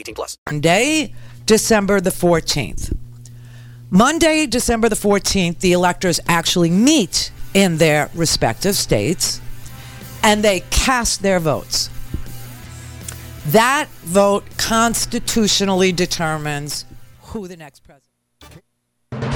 18 plus. Monday, December the 14th. Monday, December the 14th, the electors actually meet in their respective states and they cast their votes. That vote constitutionally determines who the next president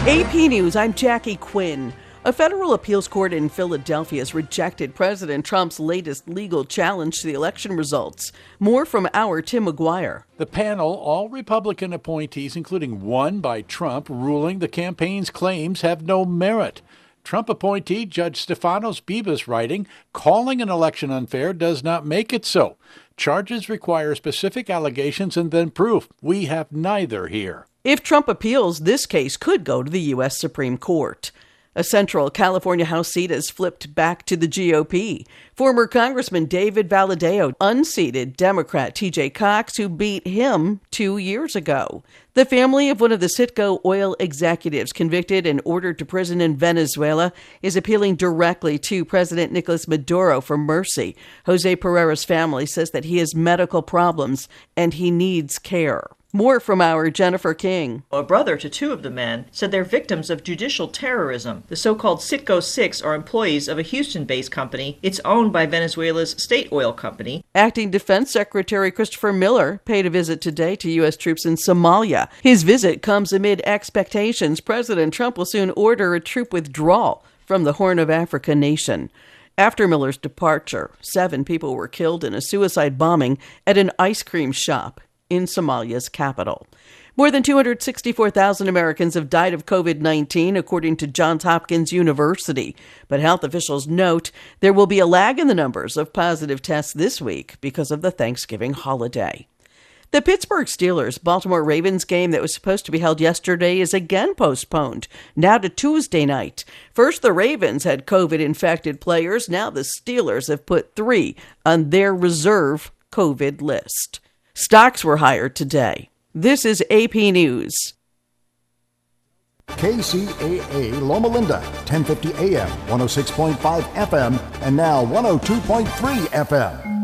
AP News, I'm Jackie Quinn. A federal appeals court in Philadelphia has rejected President Trump's latest legal challenge to the election results. More from our Tim McGuire. The panel, all Republican appointees, including one by Trump, ruling the campaign's claims have no merit. Trump appointee Judge Stefanos Bibas writing, calling an election unfair does not make it so. Charges require specific allegations and then proof. We have neither here. If Trump appeals, this case could go to the U.S. Supreme Court. A central California House seat has flipped back to the GOP. Former Congressman David Valadao unseated Democrat TJ Cox, who beat him two years ago. The family of one of the Citgo oil executives convicted and ordered to prison in Venezuela is appealing directly to President Nicolas Maduro for mercy. Jose Pereira's family says that he has medical problems and he needs care. More from our Jennifer King. A brother to two of the men said they're victims of judicial terrorism. The so called Citgo Six are employees of a Houston based company. It's owned by Venezuela's state oil company. Acting Defense Secretary Christopher Miller paid a visit today to U.S. troops in Somalia. His visit comes amid expectations President Trump will soon order a troop withdrawal from the Horn of Africa nation. After Miller's departure, seven people were killed in a suicide bombing at an ice cream shop in Somalia's capital. More than 264,000 Americans have died of COVID 19, according to Johns Hopkins University. But health officials note there will be a lag in the numbers of positive tests this week because of the Thanksgiving holiday. The Pittsburgh Steelers Baltimore Ravens game that was supposed to be held yesterday is again postponed, now to Tuesday night. First, the Ravens had COVID infected players. Now, the Steelers have put three on their reserve COVID list. Stocks were higher today. This is AP News. KCAA Loma Linda, 1050 AM, 106.5 FM, and now 102.3 FM.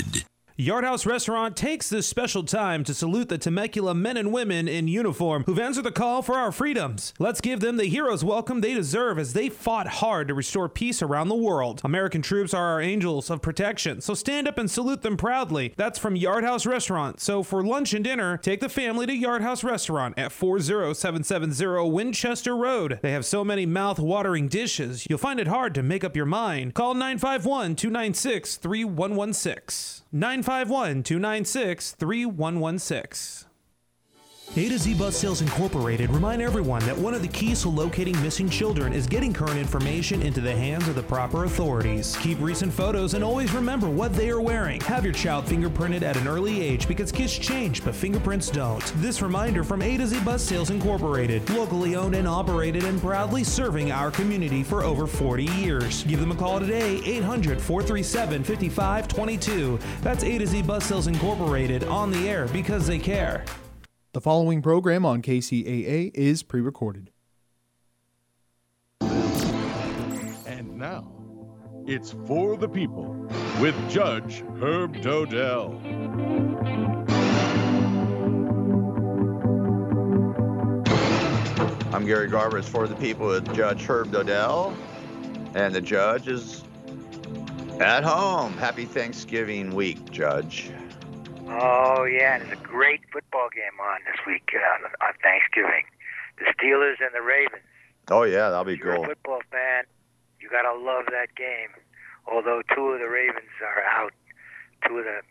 good. Yard House Restaurant takes this special time to salute the Temecula men and women in uniform who've answered the call for our freedoms. Let's give them the hero's welcome they deserve as they fought hard to restore peace around the world. American troops are our angels of protection, so stand up and salute them proudly. That's from Yard House Restaurant. So for lunch and dinner, take the family to Yard House Restaurant at 40770 Winchester Road. They have so many mouth-watering dishes, you'll find it hard to make up your mind. Call 951 296 3116. 951 296 3116. A to Z Bus Sales Incorporated remind everyone that one of the keys to locating missing children is getting current information into the hands of the proper authorities. Keep recent photos and always remember what they are wearing. Have your child fingerprinted at an early age because kids change, but fingerprints don't. This reminder from A to Z Bus Sales Incorporated, locally owned and operated and proudly serving our community for over 40 years. Give them a call today, 800 437 5522. That's A to Z Bus Sales Incorporated on the air because they care. The following program on KCAA is pre recorded. And now, it's For the People with Judge Herb Dodell. I'm Gary Garber. It's For the People with Judge Herb Dodell. And the judge is at home. Happy Thanksgiving week, Judge. Oh yeah, it's a great football game on this week uh, on, Thanksgiving. The Steelers and the Ravens. Oh, yeah, that'll be If you're cool. a football fan, you gotta love that game. Although two of the Ravens are out, two of the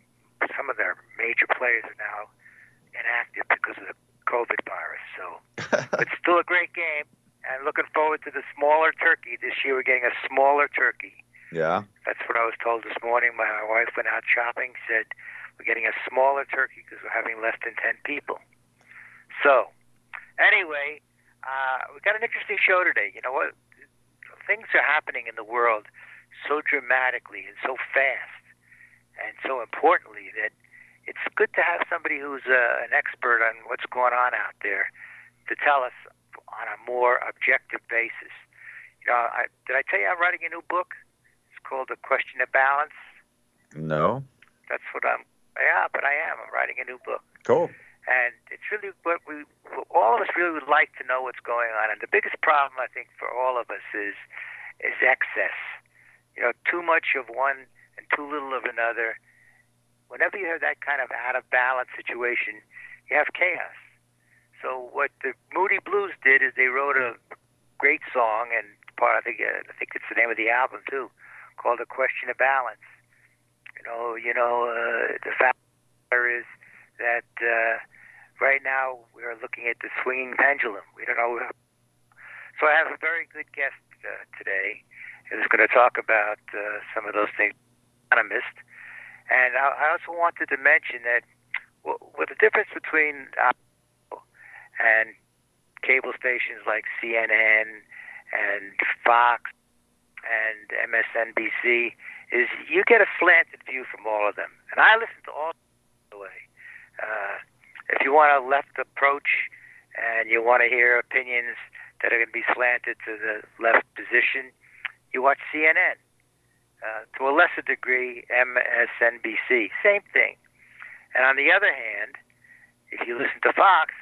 some of their major players are now inactive because of the COVID virus. So, but still a great game. And looking forward to the smaller turkey this year. We're getting a smaller turkey. Yeah. That's what I was told this morning. My wife went out shopping, said we're getting a smaller turkey because we're having less than 10 people. So, anyway, uh, we got an interesting show today. You know what? Things are happening in the world so dramatically and so fast and so importantly that it's good to have somebody who's uh, an expert on what's going on out there to tell us on a more objective basis. You know, I, did I tell you I'm writing a new book? It's called A Question of Balance. No. That's what I'm. Yeah, but I am. I'm writing a new book, Cool. and it's really what we all of us really would like to know what's going on. And the biggest problem I think for all of us is is excess. You know, too much of one and too little of another. Whenever you have that kind of out of balance situation, you have chaos. So what the Moody Blues did is they wrote a great song, and part I think uh, I think it's the name of the album too, called "A Question of Balance." You know, you know, uh, the fact is that uh, right now we are looking at the swinging pendulum. We don't know. So I have a very good guest uh, today who's going to talk about uh, some of those things economist. And I, I also wanted to mention that w- with the difference between and cable stations like CNN and Fox and MSNBC is you get a slanted view from all of them. And I listen to all the way. Uh, if you want a left approach and you want to hear opinions that are going to be slanted to the left position, you watch CNN. Uh, to a lesser degree, MSNBC. Same thing. And on the other hand, if you listen to Fox,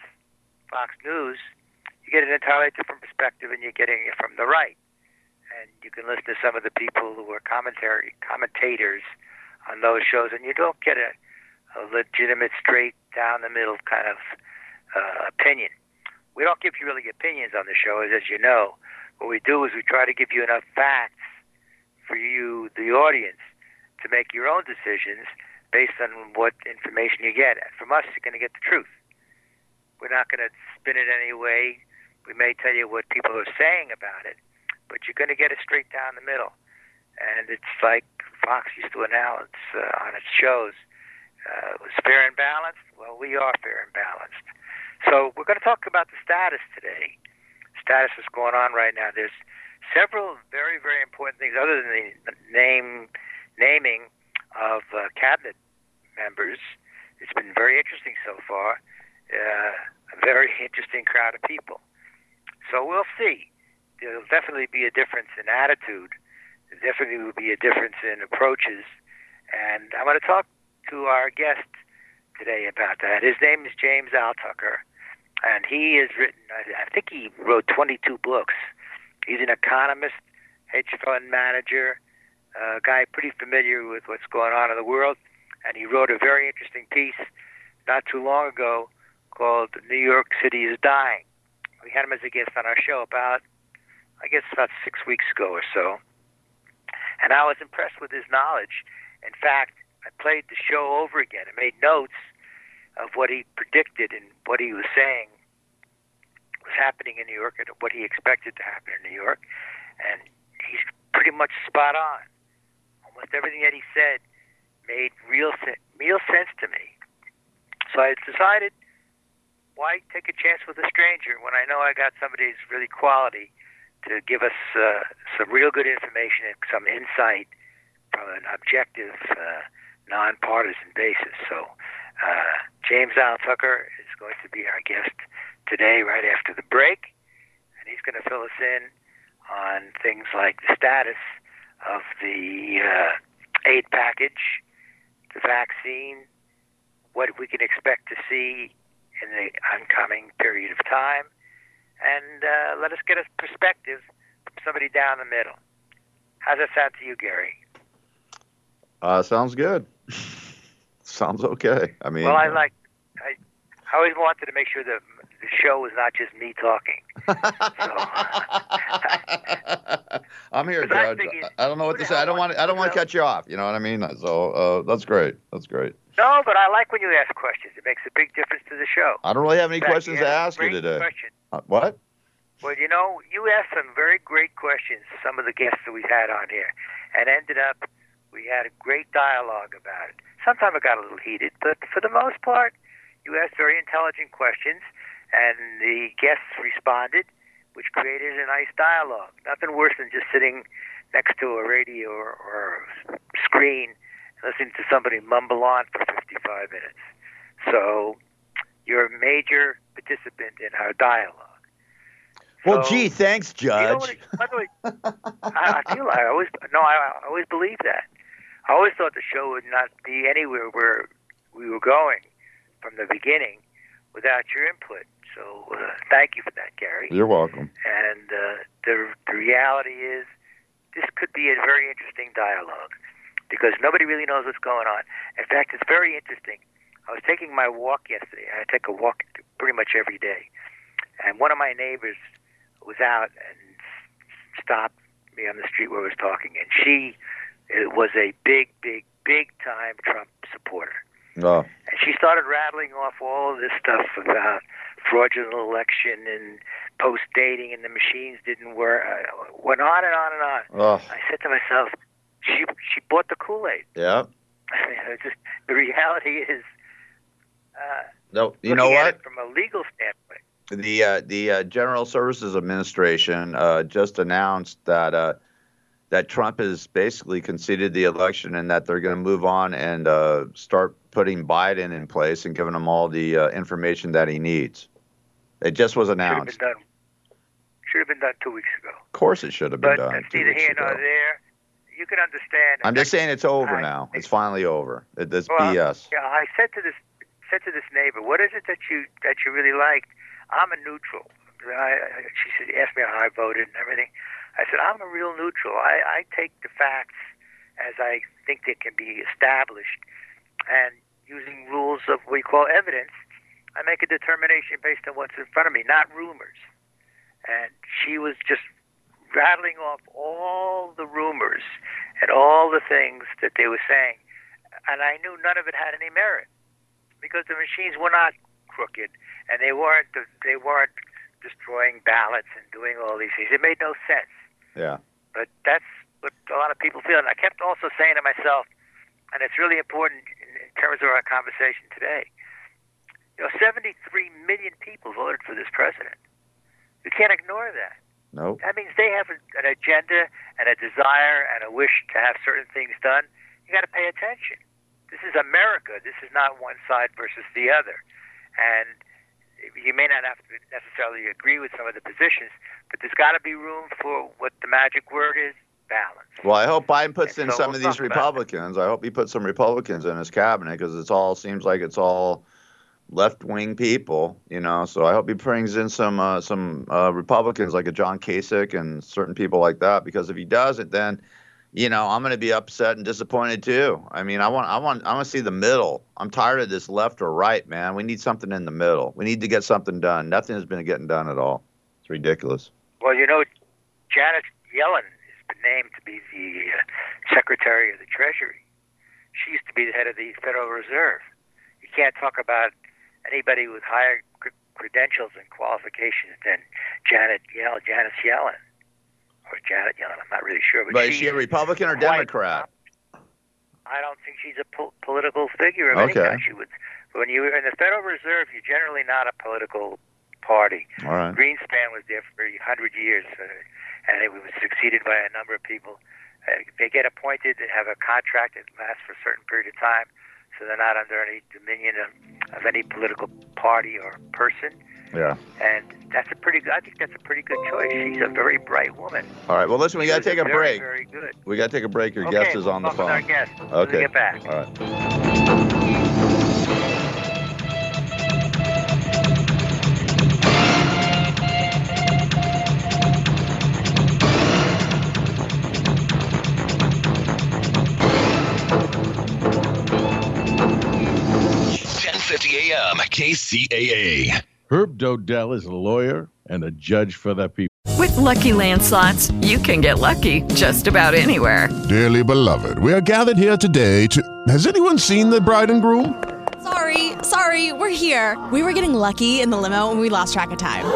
Fox News, you get an entirely different perspective, and you're getting it from the right. And you can listen to some of the people who are commentary commentators on those shows, and you don't get a, a legitimate, straight down the middle kind of uh, opinion. We don't give you really opinions on the show, as, you know. What we do is we try to give you enough facts for you, the audience, to make your own decisions based on what information you get. From us, you're going to get the truth. We're not going to spin it any way. We may tell you what people are saying about it, but you're going to get it straight down the middle. And it's like Fox used to announce uh, on its shows, uh, it was fair and balanced. Well, we are fair and balanced. So we're going to talk about the status today. Status is going on right now. There's several very, very important things other than the name naming of uh, cabinet members. It's been very interesting so far. Uh, a very interesting crowd of people. So we'll see. There'll definitely be a difference in attitude. There definitely will be a difference in approaches. And I'm going to talk to our guest today about that. His name is James Altucher, and he has written, I I think he wrote 22 books. He's an economist, hedge fund manager, a guy pretty familiar with what's going on in the world, and he wrote a very interesting piece not too long ago called New York City is Dying. We had him as a guest on our show about, I guess, about six weeks ago or so. And I was impressed with his knowledge. In fact, I played the show over again and made notes of what he predicted and what he was saying was happening in New York and what he expected to happen in New York. And he's pretty much spot on. Almost everything that he said made real real sense to me. So I decided, why take a chance with a stranger when I know I got somebody who's really quality to give us uh, some real good information and some insight from an objective, uh, nonpartisan basis. So uh, James Altucher is going to be our guest today, right after the break, and he's going to fill us in on things like the status of the uh, aid package, the vaccine, what we can expect to see in the oncoming period of time, and uh, let us get a perspective from somebody down the middle. How's that sound to you, Gary? Uh, sounds good. sounds okay. I mean, well, I uh, like. I, I always wanted to make sure that the show was not just me talking. I'm here, Judge. I, I don't know what to say. I don't want. I don't want to cut you off. You know what I mean? So uh, that's great. That's great. No, but I like when you ask questions. It makes a big difference to the show. I don't really have any fact, questions to ask you today. Question. Uh, what? Well, you know, you asked some very great questions, some of the guests that we've had on here, and ended up, we had a great dialogue about it. Sometimes it got a little heated, but for the most part, you asked very intelligent questions, and the guests responded, which created a nice dialogue. Nothing worse than just sitting next to a radio or, or screen listening to somebody mumble on for 55 minutes. So you're a major participant in our dialogue. Well, So- gee, thanks, You know Judge. what, by the way, I, I feel I always no, I, I always believed that. I always thought the show would not be anywhere where we were going from the beginning without your input. So uh, thank you for that, Gary. You're welcome. And uh, the the reality is, this could be a very interesting dialogue because nobody really knows what's going on. In fact, it's very interesting. I was taking my walk yesterday. I take a walk pretty much every day, and one of my neighbors was out and stopped me on the street where I was talking, and she was a big, big, big time Trump supporter. Oh, And she started rattling off all of this stuff about fraudulent election and post dating and the machines didn't work. Uh, went on and on and on. oh, I said to myself, she she bought the Kool Aid. yeah. I mean, just the reality is, uh, No, you know at what? from a legal standpoint. The uh, the uh, General Services Administration uh, just announced that uh, that Trump has basically conceded the election and that they're going to move on and uh, start putting Biden in place and giving him all the uh, information that he needs. It just was Should have been announced. done. Should have been done two weeks ago. Of course, it should have been But done. two neither here nor there. You can understand. I'm just saying it's over I- now. It's finally over. It, it's Well, BS. Yeah, I said to this said to this neighbor, "What is it that you that you really liked?" I'm a neutral. I- she said, asked me how I voted and everything. I said, "I'm a real neutral. I, I take the facts as I think they can be established, and using rules of what we call evidence, I make a determination based on what's in front of me, not rumors." And she was just rattling off all the rumors and all the things that they were saying, and I knew none of it had any merit because the machines were not crooked and they weren't they weren't destroying ballots and doing all these things. It made no sense. Yeah. But that's what a lot of people feel. And I kept also saying to myself, and it's really important in, in terms of our conversation today. You know, 73 million people voted for this president. You can't ignore that. Nope. That means they have an agenda and a desire and a wish to have certain things done. You got to pay attention. This is America. This is not one side versus the other. And you may not have to necessarily agree with some of the positions, but there's got to be room for what the magic word is balance. Well, I hope Biden puts in so some we'll of these it. Republicans. I hope he puts some Republicans in his cabinet because it's all seems like it's all left wing people, you know. So I hope he brings in some uh, some uh, Republicans like a John Kasich and certain people like that. Because if he doesn't, then you know I'm going to be upset and disappointed too. I mean, I want I want I want to see the middle. I'm tired of this left or right, man. We need something in the middle. We need to get something done. Nothing has been getting done at all. It's ridiculous. Well, you know, Janet Yellen has been named to be the uh, Secretary of the Treasury. she used to be the head of the Federal Reserve. You can't talk about anybody with higher cr- credentials and qualifications than Janet Yellen, Janice Yellen, or Janet Yellen. I'm not really sure, but, But is she's she a Republican or quite- Democrat? I don't think she's a po- political figure of any Okay. kind. She would, when you were in the Federal Reserve, you're generally not a political party. All right. Greenspan was there for a hundred years, uh, and it was succeeded by a number of people. Uh, they get appointed, they have a contract that lasts for a certain period of time, so they're not under any dominion of, of any political party or person. Yeah. And that's a pretty. good I think that's a pretty good choice. She's a very bright woman. All right. Well, listen, we got to take a very, break. Very good. We got to take a break. Your Okay, guest is we'll on the phone. our guest Okay. get back. All right. KCAA. Herb Dodell is a lawyer and a judge for the people. With Lucky Land slots, you can get lucky just about anywhere. Dearly beloved, we are gathered here today to. Has anyone seen the bride and groom? Sorry, sorry, we're here. We were getting lucky in the limo and we lost track of time.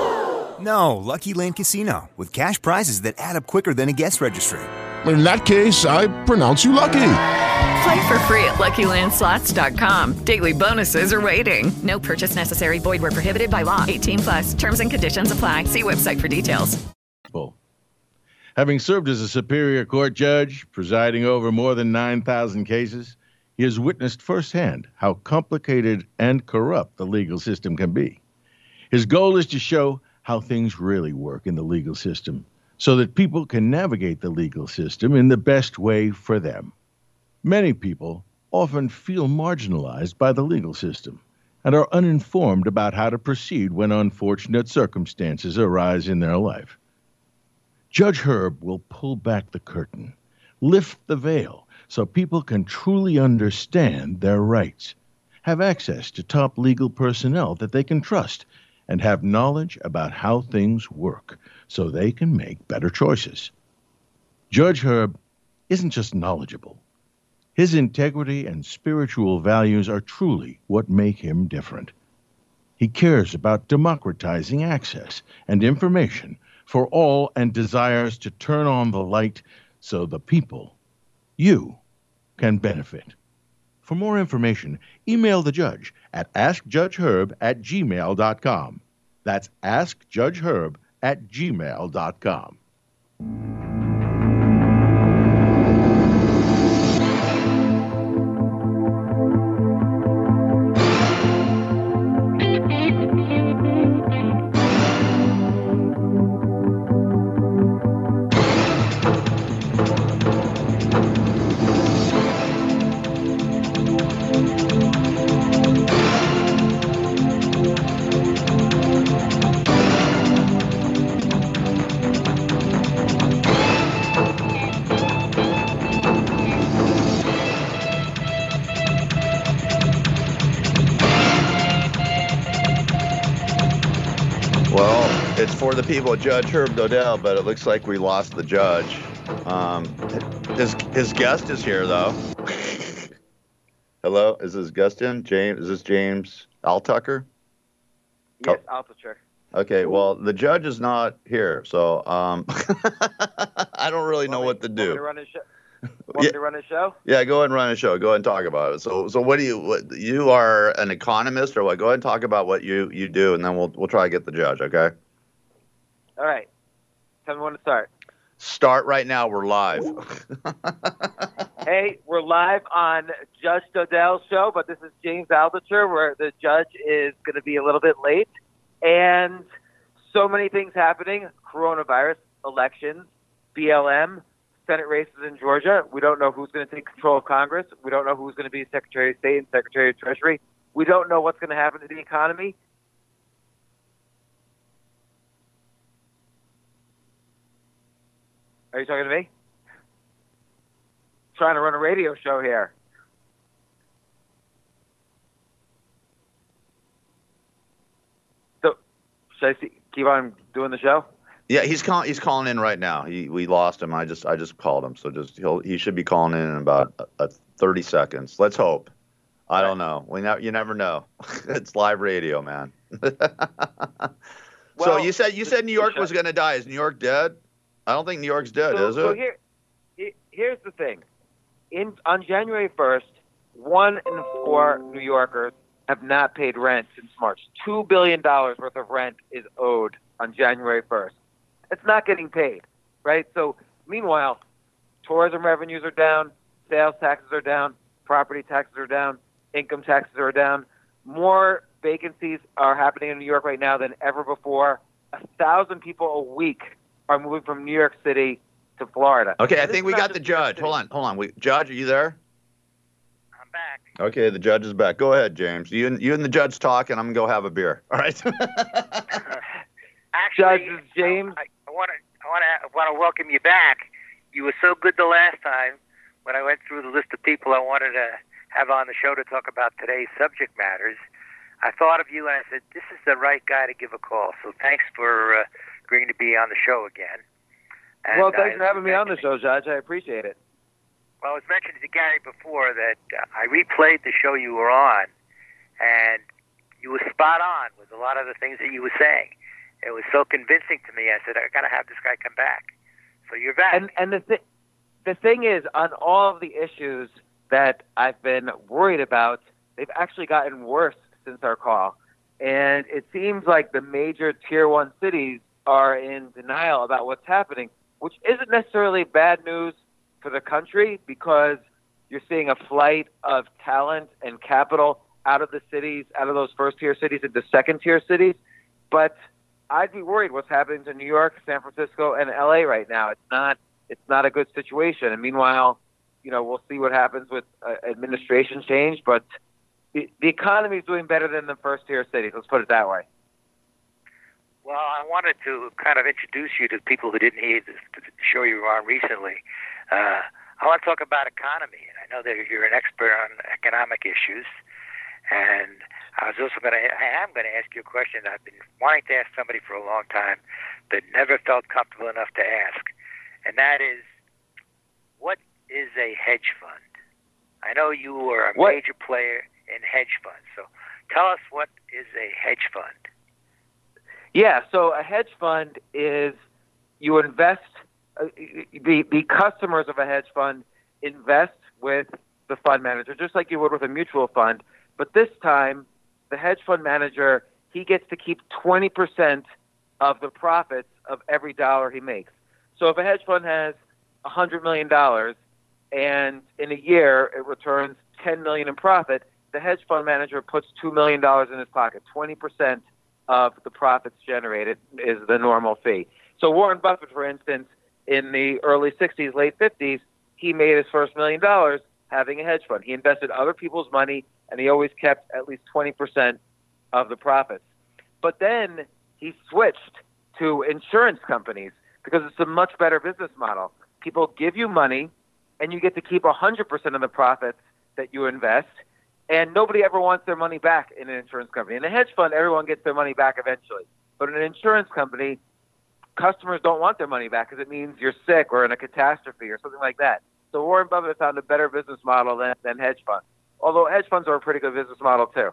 No, Lucky Land Casino, with cash prizes that add up quicker than a guest registry. In that case, I pronounce you lucky. Play for free at LuckyLandSlots.com. Daily bonuses are waiting. No purchase necessary. Void where prohibited by law. 18 plus. Terms and conditions apply. See website for details. Having served as a Superior Court judge, presiding over more than 9,000 cases, he has witnessed firsthand how complicated and corrupt the legal system can be. His goal is to show how things really work in the legal system so that people can navigate the legal system in the best way for them. Many people often feel marginalized by the legal system and are uninformed about how to proceed when unfortunate circumstances arise in their life. Judge Herb will pull back the curtain, lift the veil, so people can truly understand their rights, have access to top legal personnel that they can trust, and have knowledge about how things work so they can make better choices. Judge Herb isn't just knowledgeable, his integrity and spiritual values are truly what make him different. He cares about democratizing access and information for all and desires to turn on the light so the people, you, can benefit. For more information, email the judge at askjudgeherb at gmail.com. That's askjudgeherb at gmail.com. people, Judge Herb Dodell, but it looks like we lost the judge. Um, his his guest is here though. Hello, is this guest in? James, is this James Altucher? Yes, Altucher. Okay, well, the judge is not here, so um, I don't really know what to Want me to do. run his show? Want me to run his show? Yeah, go ahead and run a show. Go ahead and talk about it. So, so what do you? What, you are an economist, or what? Go ahead and talk about what you you do, and then we'll we'll try to get the judge. Okay. All right. Tell me when to start. Start right now. We're live. Hey, we're live on Judge Dodell's show, but this is James Altucher, where the judge is going to be a little bit late. And so many things happening coronavirus, elections, BLM, Senate races in Georgia. We don't know who's going to take control of Congress. We don't know who's going to be Secretary of State and Secretary of Treasury. We don't know what's going to happen to the economy. Are you talking to me? Trying to run a radio show here. So, should I see, keep on doing the show? Yeah, he's calling. He's calling in right now. He we lost him. I just I just called him. So just he'll he should be calling in in about uh, uh, 30 seconds. Let's hope. I don't know. We ne- you never know. it's live radio, man. well, so you said you said New York was going to die. Is New York dead? I don't think New York's dead, so, is so here, here's the thing. In on January 1st, one in four New Yorkers have not paid rent since March. Two billion dollars worth of rent is owed on January 1st. It's not getting paid, right? So meanwhile, tourism revenues are down, sales taxes are down, property taxes are down, income taxes are down. More vacancies are happening in New York right now than ever before. A thousand people a week are moving from New York City to Florida. Okay, I think we got the judge. Hold on, hold on. We, judge, are you there? I'm back. Okay, the judge is back. Go ahead, James. You and you and the judge talk, and I'm gonna go have a beer. All right. Actually, Judge James. I want to I want to want to welcome you back. You were so good the last time when I went through the list of people I wanted to have on the show to talk about today's subject matters. I thought of you and I said, this is the right guy to give a call. So thanks for uh, agreeing to be on the show again. And well, thanks I- for having me on the show, Judge. I appreciate it. Well, I was mentioning to Gary before that uh, I replayed the show you were on, and you were spot on with a lot of the things that you were saying. It was so convincing to me. I said, I got to have this guy come back. So you're back. And and the th- the thing is, on all of the issues that I've been worried about, they've actually gotten worse since our call. And it seems like the major tier one cities are in denial about what's happening, which isn't necessarily bad news for the country because you're seeing a flight of talent and capital out of the cities, out of those first tier cities into second tier cities. But I'd be worried what's happening to New York, San Francisco, and LA right now. It's not it's not a good situation. And meanwhile, you know, we'll see what happens with uh, administration change, but the, the economy is doing better than the first tier cities. Let's put it that way. Well, I wanted to kind of introduce you to people who didn't hear the, show you were on recently. Uh, I want to talk about economy, and I know that you're an expert on economic issues. And I was also going to, I am going to ask you a question that I've been wanting to ask somebody for a long time, but never felt comfortable enough to ask. And that is, what is a hedge fund? I know you are a What- major player in hedge funds, so tell us what is a hedge fund? Yeah, so a hedge fund is you invest, uh, the, the customers of a hedge fund invest with the fund manager, just like you would with a mutual fund. But this time, the hedge fund manager, he gets to keep 20% of the profits of every dollar he makes. So if a hedge fund has $100 million and in a year it returns 10 million in profit, the hedge fund manager puts $2 million in his pocket, 20% of the profits generated is the normal fee. So Warren Buffett, for instance, in the early 60s, late 50s, he made his first million dollars having a hedge fund. He invested other people's money, and he always kept at least 20% of the profits. But then he switched to insurance companies because it's a much better business model. People give you money, and you get to keep 100% of the profits that you invest, and nobody ever wants their money back in an insurance company. In a hedge fund, everyone gets their money back eventually. But in an insurance company, customers don't want their money back because it means you're sick or in a catastrophe or something like that. So Warren Buffett found a better business model than, than hedge funds. Although hedge funds are a pretty good business model too.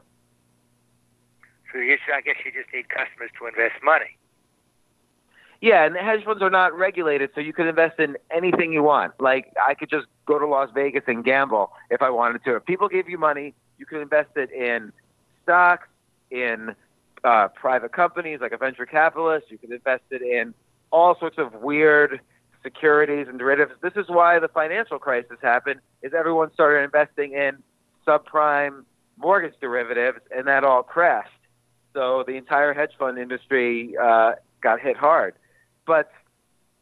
So you, I guess you just need customers to invest money. Yeah, and the hedge funds are not regulated, so you can invest in anything you want. Like I could just go to Las Vegas and gamble if I wanted to. If people give you money, you can invest it in stocks, in uh, private companies like a venture capitalist. You can invest it in all sorts of weird securities and derivatives. This is why the financial crisis happened. Is everyone started investing in subprime mortgage derivatives, and that all crashed. So the entire hedge fund industry uh, got hit hard. But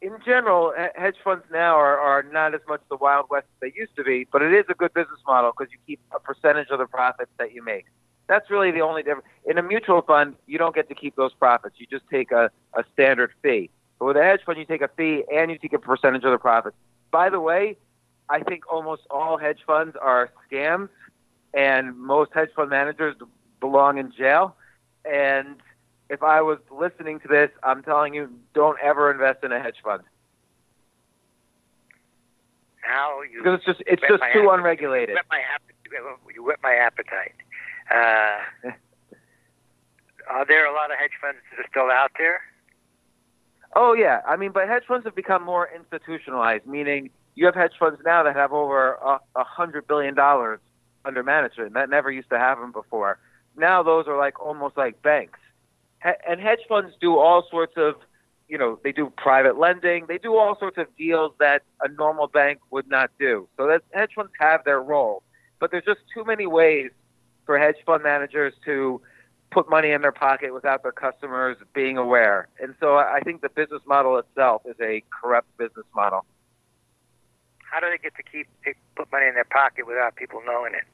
in general, hedge funds now are, are not as much the Wild West as they used to be, but it is a good business model because you keep a percentage of the profits that you make. That's really the only difference. In a mutual fund, you don't get to keep those profits. You just take a, a standard fee. But with a hedge fund, you take a fee and you take a percentage of the profits. By the way, I think almost all hedge funds are scams, and most hedge fund managers belong in jail. And if I was listening to this, I'm telling you, don't ever invest in a hedge fund Now you because it's just it's just too unregulated. You whet my appetite. You whet my appetite. Uh, are there a lot of hedge funds that are still out there? Oh yeah, I mean, but hedge funds have become more institutionalized, meaning you have hedge funds now that have over a, hundred billion dollars under management. That never used to happen before. Now those are like almost like banks, and hedge funds do all sorts of, you know, they do private lending, they do all sorts of deals that a normal bank would not do. So that hedge funds have their role, but there's just too many ways for hedge fund managers to put money in their pocket without their customers being aware. And so I think the business model itself is a corrupt business model. How do they get to keep put money in their pocket without people knowing it?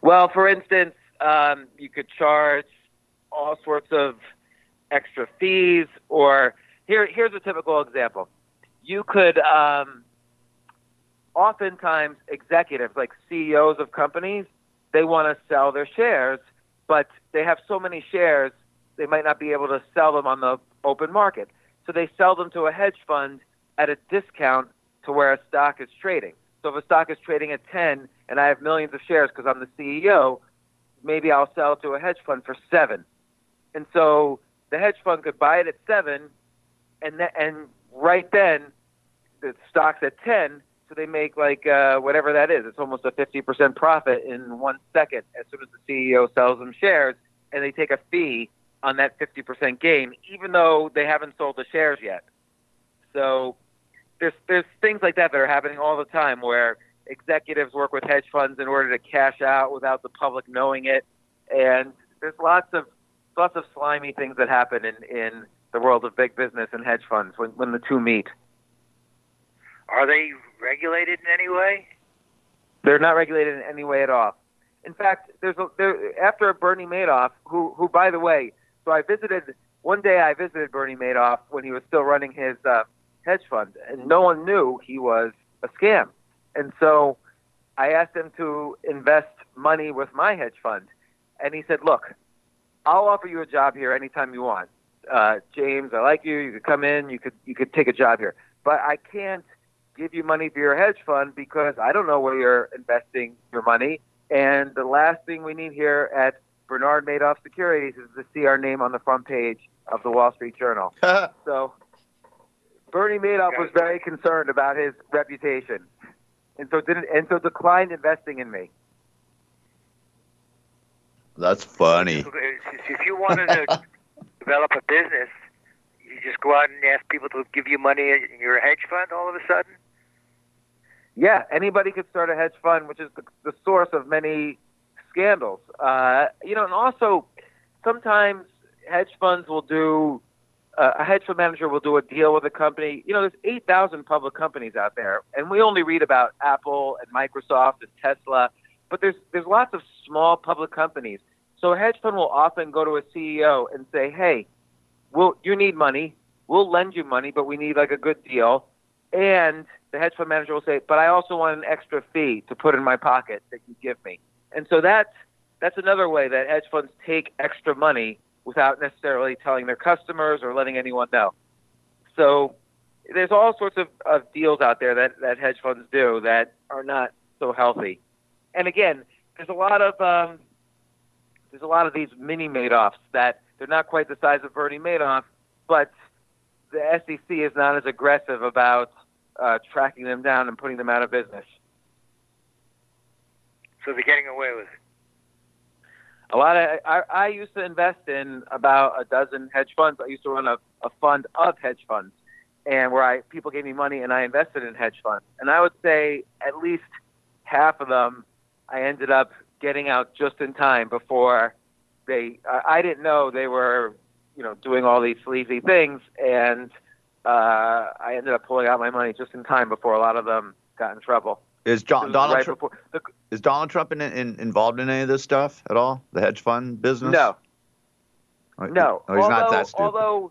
Well, for instance, um, you could charge all sorts of extra fees, or here, here's a typical example. You could, um, oftentimes, executives, like CEOs of companies, they want to sell their shares, but they have so many shares, they might not be able to sell them on the open market. So they sell them to a hedge fund at a discount to where a stock is trading. So if a stock is trading at 10 and I have millions of shares because I'm the CEO, maybe I'll sell to a hedge fund for 7. And so the hedge fund could buy it at 7 and th- and right then the stock's at 10, so they make like uh, whatever that is. It's almost a 50% profit in 1 second as soon as the CEO sells them shares and they take a fee on that 50% gain even though they haven't sold the shares yet. So there's there's things like that that are happening all the time where executives work with hedge funds in order to cash out without the public knowing it, and there's lots of lots of slimy things that happen in in the world of big business and hedge funds when when the two meet. Are they regulated in any way? They're not regulated in any way at all. In fact, there's a, there after Bernie Madoff, who who by the way, so I visited one day. I visited Bernie Madoff when he was still running his uh, hedge fund, and no one knew he was a scam. And so I asked him to invest money with my hedge fund, and he said, "Look, I'll offer you a job here anytime you want, uh, James. I like you. You could come in. You could you could take a job here, but I can't give you money for your hedge fund because I don't know where you're investing your money. And the last thing we need here at Bernard Madoff Securities is to see our name on the front page of the Wall Street Journal. so Bernie Madoff was very concerned about his reputation, and so didn't and so declined investing in me. That's funny. If you wanted to develop a business, you just go out and ask people to give you money in your hedge fund all of a sudden. Yeah, anybody could start a hedge fund, which is the, the source of many scandals. Uh, you know, and also sometimes hedge funds will do uh, a hedge fund manager will do a deal with a company. You know, there's 8,000 public companies out there, and we only read about Apple and Microsoft and Tesla, but there's there's lots of small public companies. So a hedge fund will often go to a CEO and say, "Hey, we'll you need money. We'll lend you money, but we need like a good deal." And the hedge fund manager will say, "But I also want an extra fee to put in my pocket that you give me." And so that's that's another way that hedge funds take extra money without necessarily telling their customers or letting anyone know. So there's all sorts of, of deals out there that, that hedge funds do that are not so healthy. And again, there's a lot of um, there's a lot of these mini Madoffs that they're not quite the size of Bernie Madoff, but the SEC is not as aggressive about uh, tracking them down and putting them out of business. So they're getting away with it. A lot of I, I used to invest in about a dozen hedge funds. I used to run a, a fund of hedge funds, and where I people gave me money and I invested in hedge funds. And I would say at least half of them I ended up getting out just in time before they. I, I didn't know they were you know doing all these sleazy things, and uh, I ended up pulling out my money just in time before a lot of them got in trouble. Is John Donald right Trump the- is Donald Trump in, in, involved in any of this stuff at all? The hedge fund business? No. Oh, No, Oh, he's although, not that stupid. Although,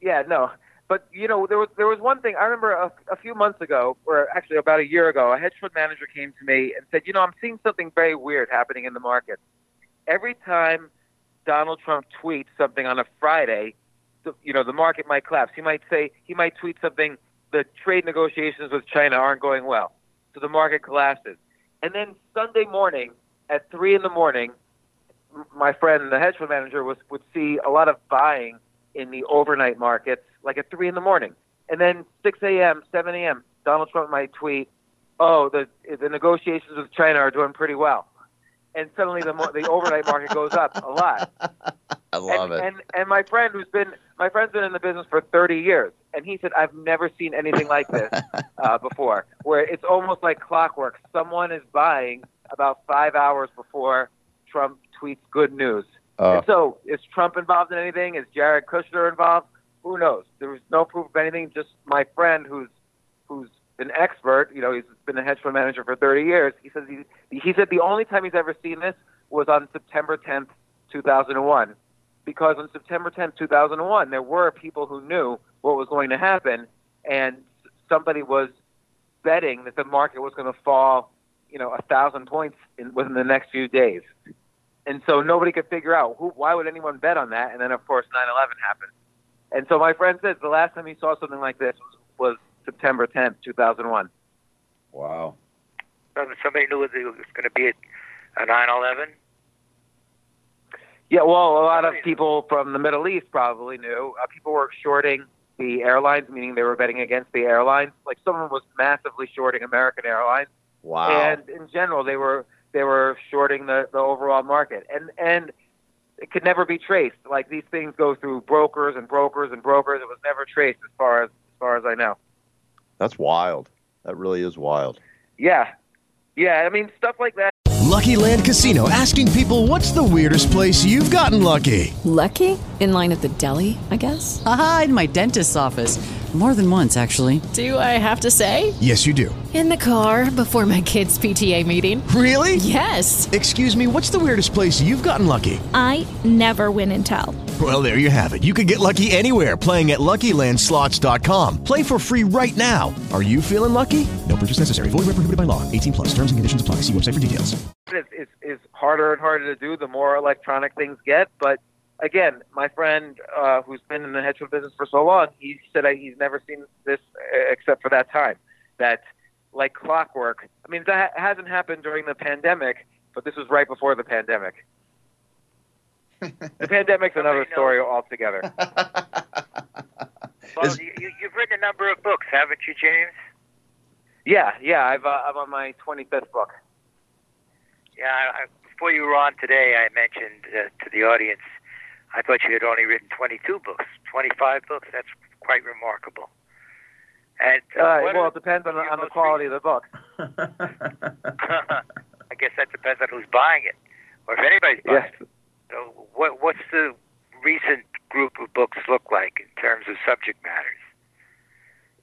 yeah, no. But you know, there was there was one thing I remember a, a few months ago, or actually about a year ago, a hedge fund manager came to me and said, "You know, I'm seeing something very weird happening in the market. Every time Donald Trump tweets something on a Friday, the, you know, the market might collapse. He might say he might tweet something. The trade negotiations with China aren't going well, so the market collapses. And then Sunday morning at three in the morning, my friend, the hedge fund manager, was would see a lot of buying in the overnight markets, like at three in the morning. And then 6 a.m., 7 a.m., Donald Trump might tweet, "Oh, the the negotiations with China are doing pretty well," and suddenly the the overnight market goes up a lot. I love and, it. And and my friend who's been my friend's been in the business for 30 years, and he said I've never seen anything like this uh, before, where it's almost like clockwork. Someone is buying about five hours before Trump tweets good news. Oh. And so, is Trump involved in anything? Is Jared Kushner involved? Who knows? There was no proof of anything. Just my friend, who's who's an expert. You know, he's been a hedge fund manager for 30 years. He says he he said the only time he's ever seen this was on September 10th, 2001, because on September 10th, 2001, there were people who knew what was going to happen, and somebody was betting that the market was going to fall, you know, a thousand points in, within the next few days. And so nobody could figure out who, why would anyone bet on that. And then of course 9/11 happened. And so my friend says the last time he saw something like this was, was September 10th, 2001. Wow. So Somebody knew it was going to be a, a 9/11. Yeah, well, a lot of people from the Middle East probably knew. Uh, people were shorting the airlines, meaning they were betting against the airlines. Like someone was massively shorting American Airlines. Wow. And in general, they were they were shorting the, the overall market, and and it could never be traced. Like these things go through brokers and brokers and brokers. It was never traced, as far as as far as I know. That's wild. That really is wild. Yeah, yeah. I mean, stuff like that. Lucky Land Casino asking people what's the weirdest place you've gotten lucky? Lucky? In line at the deli, I guess? Aha, in my dentist's office. More than once, actually. Do I have to say? Yes, you do. In the car before my kids' PTA meeting. Really? Yes. Excuse me, what's the weirdest place you've gotten lucky? I never win and tell. Well, there you have it. You can get lucky anywhere playing at LuckyLandSlots.com. Play for free right now. Are you feeling lucky? No purchase necessary. Void where prohibited by law. 18 plus. Terms and conditions apply. See website for details. It's, is, is harder and harder to do the more electronic things get. But again, my friend uh, who's been in the hedge fund business for so long, he said I, he's never seen this uh, except for that time. That like clockwork. I mean, that hasn't happened during the pandemic, but this was right before the pandemic. the pandemic's another story altogether. Well, you, you, you've written a number of books, haven't you, James? Yeah, yeah. I've uh, I'm on my 25th book. Yeah. I, I, before you were on today, I mentioned uh, to the audience, I thought you had only written 22 books, 25 books. That's quite remarkable. And uh, well, it depends on the, on the quality of the book. I guess that depends on who's buying it, or if anybody's buying Yes. it. So, what what's the recent group of books look like in terms of subject matters?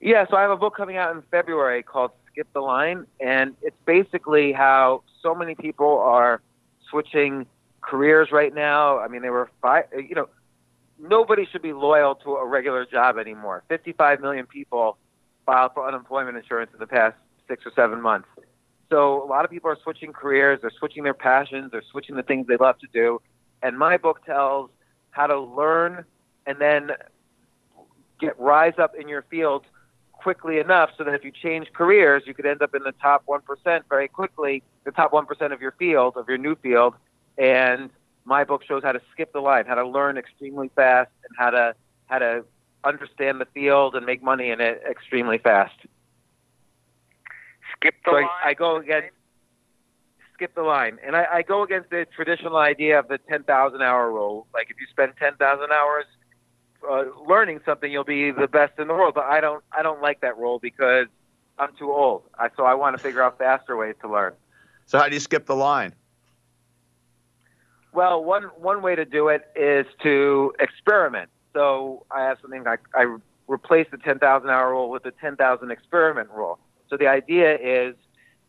Yeah, so I have a book coming out in February called Skip the Line, and it's basically how so many people are switching careers right now. I mean, they were five, you know, nobody should be loyal to a regular job anymore. 55 million people filed for unemployment insurance in the past six or seven months. So a lot of people are switching careers, they're switching their passions, they're switching the things they love to do. And my book tells how to learn and then get rise up in your field quickly enough so that if you change careers, you could end up in the top 1% very quickly, the top 1% of your field, of your new field. And my book shows how to skip the line, how to learn extremely fast, and how to how to understand the field and make money in it extremely fast. Skip the so line. I, I go against skip the line, and I, I go against the traditional idea of the 10,000 hour rule. Like if you spend 10,000 hours uh, learning something, you'll be the best in the world. But I don't I don't like that rule because I'm too old. I, so I want to figure out faster ways to learn. So how do you skip the line? Well, one one way to do it is to experiment. So I have something I, I replace the 10,000 hour rule with the 10,000 experiment rule. So the idea is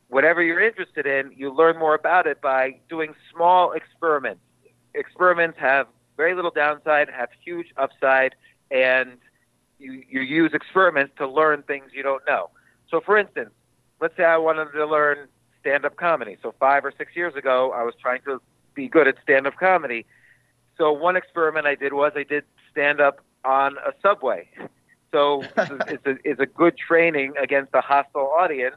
whatever you're interested in, you learn more about it by doing small experiments. Experiments have very little downside, have huge upside, and you, you use experiments to learn things you don't know. So, for instance, let's say I wanted to learn stand up comedy. So, five or six years ago, I was trying to be good at stand up comedy. so one experiment I did was I did stand up on a subway. So it's a, it's a, good training against a hostile audience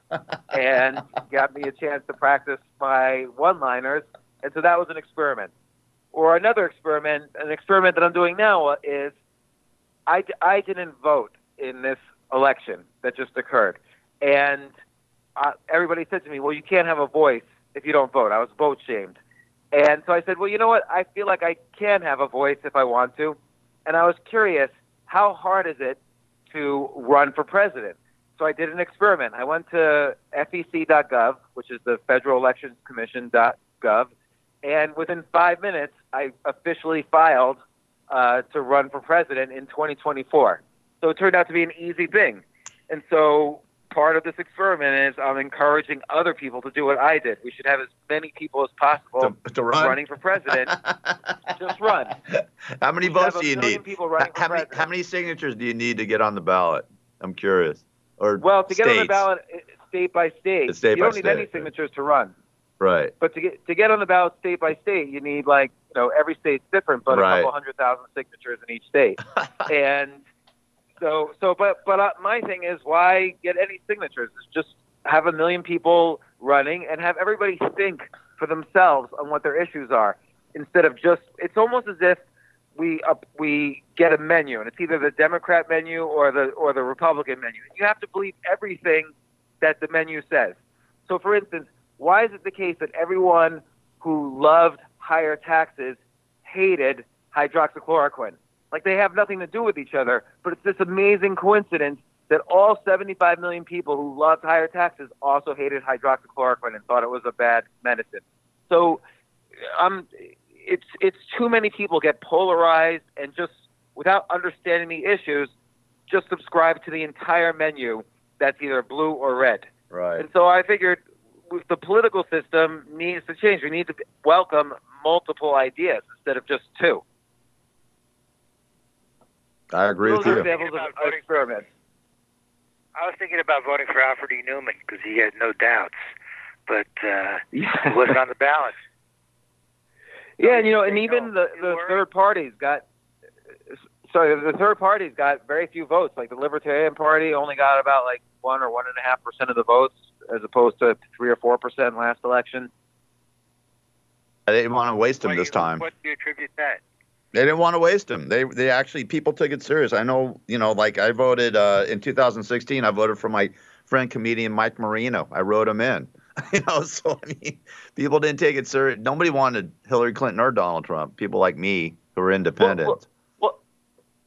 and got me a chance to practice my one-liners. And so that was an experiment. Or another experiment, an experiment that I'm doing now is I, I didn't vote in this election that just occurred. And uh, everybody said to me, well, you can't have a voice if you don't vote. I was vote shamed. And so I said, well, you know what? I feel like I can have a voice if I want to. And I was curious, how hard is it to run for president? So I did an experiment. I went to FEC.gov, which is the Federal Elections Commission.gov, and within five minutes, I officially filed uh, to run for president in 2024. So it turned out to be an easy thing. And so part of this experiment is I'm encouraging other people to do what I did. We should have as many people as possible To- to run? running for president. Just run. How many votes do you need? people running for how, many, how many signatures do you need to get on the ballot? I'm curious. Or Well, to get on the ballot uh, state by state, state you don't need any state. signatures to run. Right. But to get to get on the ballot state by state, you need like you know every state's different, but Right. a couple hundred thousand signatures in each state. and so so but but uh, my thing is why get any signatures? It's just have a million people running and have everybody think for themselves on what their issues are instead of just. It's almost as if we up we get a menu and it's either the Democrat menu or the or the Republican menu. And You have to believe everything that the menu says. So, for instance, why is it the case that everyone who loved higher taxes hated hydroxychloroquine? Like they have nothing to do with each other, but it's this amazing coincidence that all 75 million people who loved higher taxes also hated hydroxychloroquine and thought it was a bad medicine. So, um, it's it's too many people get polarized and just without understanding the issues, just subscribe to the entire menu that's either blue or red. Right. And so I figured the political system needs to change. We need to welcome multiple ideas instead of just two. I agree with you. examples of of. I was thinking about voting for Alfred E. Neuman because he had no doubts, but uh, he wasn't on the ballot. Yeah, and you know, and even the, the third parties got sorry, the third parties got very few votes. Like the Libertarian Party only got about like one or one and a half percent of the votes, as opposed to three or four percent last election. I didn't want to waste them this time. What do you attribute that? They didn't want to waste them. They they actually people took it serious. I know, you know, like I voted uh, in 2016. I voted for my friend comedian Mike Marino. I wrote him in. You know, so I mean, people didn't take it serious. Nobody wanted Hillary Clinton or Donald Trump. People like me who are independent. Well, well,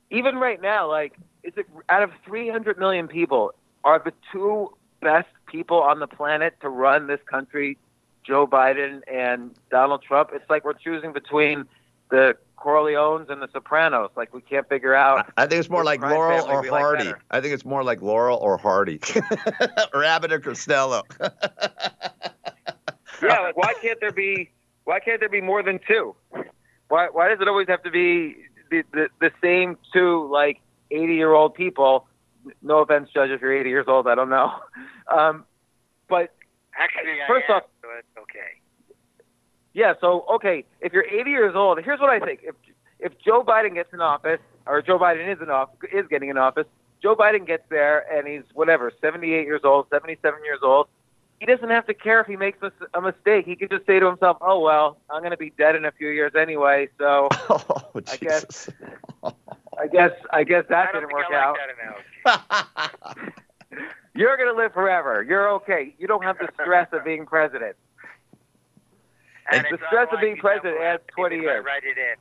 even right now, like, is it out of 300 million people, are the two best people on the planet to run this country, Joe Biden and Donald Trump? It's like we're choosing between the Corleones and the Sopranos. Like we can't figure out. I think it's more like Laurel or we like Hardy. I think it's more like Laurel or Hardy, or Abbott or Costello. yeah, like why can't there be why can't there be more than two? Why why does it always have to be the the, the same two like eighty year old people? No offense, Judge, if you're eighty years old, I don't know. Um, but Actually, first I am, off, so it's okay. Yeah. So okay, if you're 80 years old, here's what I think: if if Joe Biden gets in office, or Joe Biden is in office, is getting in office, Joe Biden gets there and he's whatever, 78 years old, 77 years old. He doesn't have to care if he makes a, a mistake. He can just say to himself, "Oh well, I'm going to be dead in a few years anyway, so oh, I guess, I guess, I guess that didn't work out." You're going to live forever. You're okay. You don't have the stress of being president. And the stress of being president adds 20 years. Write it in.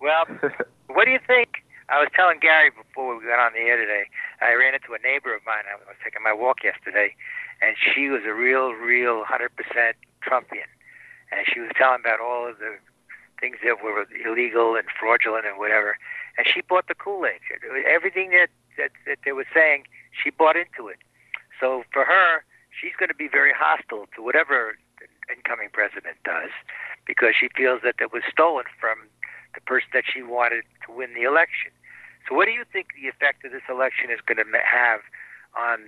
Well, what do you think? I was telling Gary before we got on the air today. I ran into a neighbor of mine. I was taking my walk yesterday, and she was a real, real 100% Trumpian. And she was telling about all of the things that were illegal and fraudulent and whatever. And she bought the Kool-Aid. Everything that, that, that they were saying, she bought into it. So for her, she's going to be very hostile to whatever incoming president does because she feels that it was stolen from the person that she wanted to win the election. So, what do you think the effect of this election is going to have on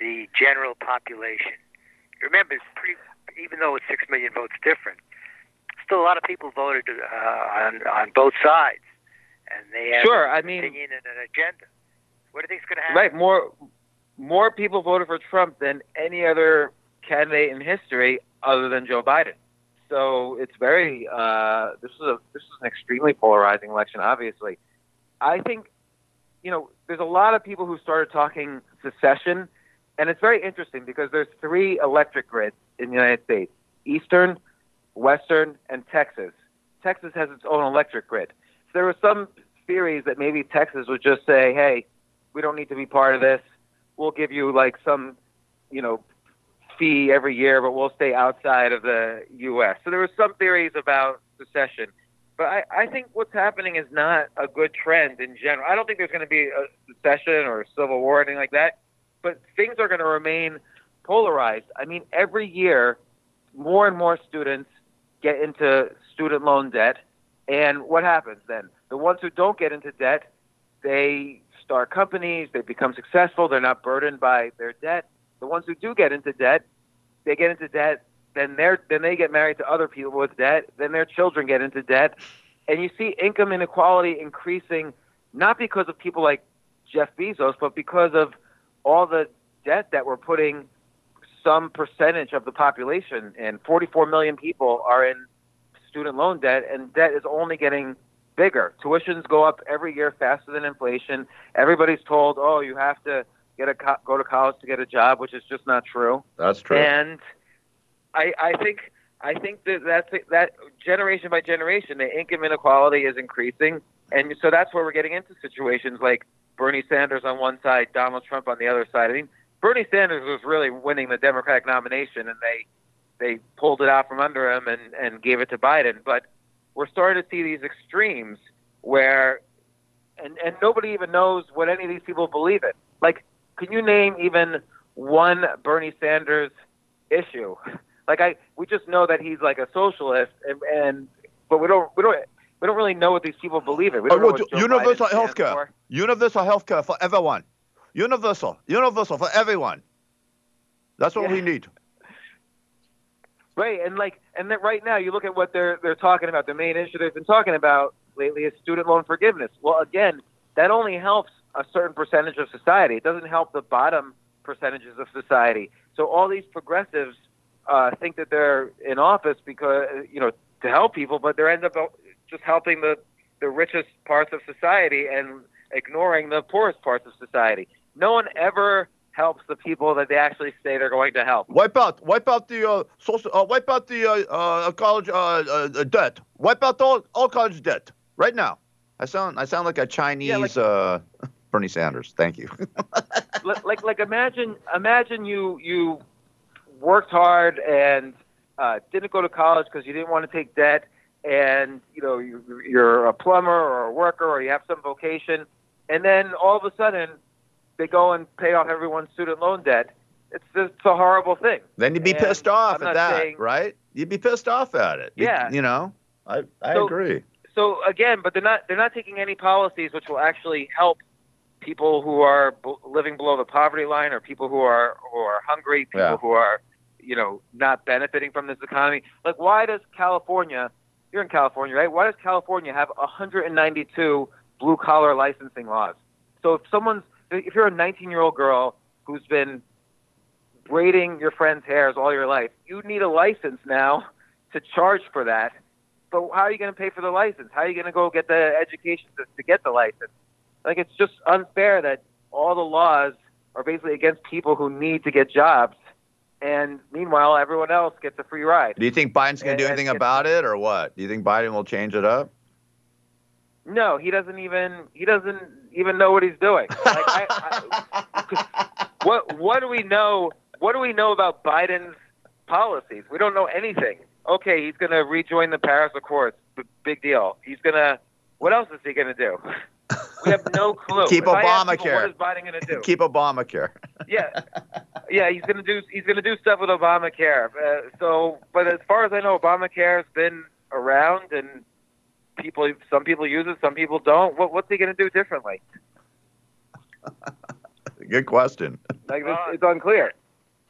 the general population? Remember, it's pretty, even though it's six million votes different, still a lot of people voted uh, on on both sides, and they have Sure, an I mean- opinion and an agenda. What do you think's going to happen? Right, more more people voted for Trump than any other candidate in history other than Joe Biden. So it's very uh, this is a this is an extremely polarizing election. Obviously, I think you know there's a lot of people who started talking secession, and it's very interesting because there's three electric grids in the United States: Eastern, Western, and Texas. Texas has its own electric grid. So there were some theories that maybe Texas would just say, "Hey, we don't need to be part of this. We'll give you like some, you know, fee every year, but we'll stay outside of the U.S." So there were some theories about secession, but I, I think what's happening is not a good trend in general. I don't think there's going to be a secession or a civil war or anything like that, but things are going to remain polarized. I mean, every year, more and more students get into student loan debt, and what happens then? The ones who don't get into debt, they start companies, they become successful, they're not burdened by their debt. The ones who do get into debt, they get into debt, then they're then they get married to other people with debt, then their children get into debt. And you see income inequality increasing not because of people like Jeff Bezos, but because of all the debt that we're putting some percentage of the population in. 44 million people are in student loan debt, and debt is only getting bigger. Tuitions go up every year faster than inflation. Everybody's told, "Oh, you have to get a co- go to college to get a job," which is just not true. That's true. And I, I think I think that that's that generation by generation, the income inequality is increasing, and so that's where we're getting into situations like Bernie Sanders on one side, Donald Trump on the other side. I mean, Bernie Sanders was really winning the Democratic nomination, and they they pulled it out from under him and and gave it to Biden. But we're starting to see these extremes where, and and nobody even knows what any of these people believe in. Like, can you name even one Bernie Sanders issue? Like I, we just know that he's like a socialist, and, and but we don't we don't we don't really know what these people believe in. We don't know Uh, what Joe universal Biden healthcare. for. Universal healthcare for everyone. Universal. Universal for everyone. That's what we need. Right, and like, and then right now, you look at what they're they're talking about. The main issue they've been talking about lately is student loan forgiveness. Well, again, that only helps a certain percentage of society. It doesn't help the bottom percentages of society. So all these progressives uh, think that they're in office because you know to help people, but they end up just helping the the richest parts of society and ignoring the poorest parts of society. No one ever helps the people that they actually say they're going to help. Wipe out, wipe out the uh, social, uh, wipe out the uh, uh, college uh, uh, debt. Wipe out all, all college debt right now. I sound, I sound like a Chinese uh, Bernie Sanders. Thank you. like like imagine imagine you you worked hard and uh, didn't go to college because you didn't want to take debt and you know you, you're a plumber or a worker or you have some vocation and then all of a sudden they go and pay off everyone's student loan debt it's it's a horrible thing then you'd be And pissed off I'm at that, saying- right? You'd be pissed off at it. You- Yeah. You, know, I, I So- agree. so again, but they're not they're not taking any policies which will actually help people who are b- living below the poverty line or people who are who are hungry, people Yeah. who are you know not benefiting from this economy. Like, why does California? You're in California, right? Why does California have 192 blue collar licensing laws? So if someone's if you're a 19 year old girl who's been braiding your friend's hairs all your life, you need a license now to charge for that. But how are you going to pay for the license? How are you going to go get the education to, to get the license? Like it's just unfair that all the laws are basically against people who need to get jobs, and meanwhile everyone else gets a free ride. Do you think Biden's going to do anything about it, or what? Do you think Biden will change it up? No, he doesn't even he doesn't even know what he's doing. Like, I, I, what what do we know? What do we know about Biden's policies? We don't know anything. Okay, he's going to rejoin the Paris Accords. B- big deal. He's going to. What else is he going to do? We have no clue. Keep If ask people, Obamacare. What is Biden going to do? Keep Obamacare. yeah, yeah, he's gonna do he's gonna do stuff with Obamacare. Uh, so, but as far as I know, Obamacare has been around, and people some people use it, some people don't. What what's he gonna do differently? Good question. Like it's, it's unclear.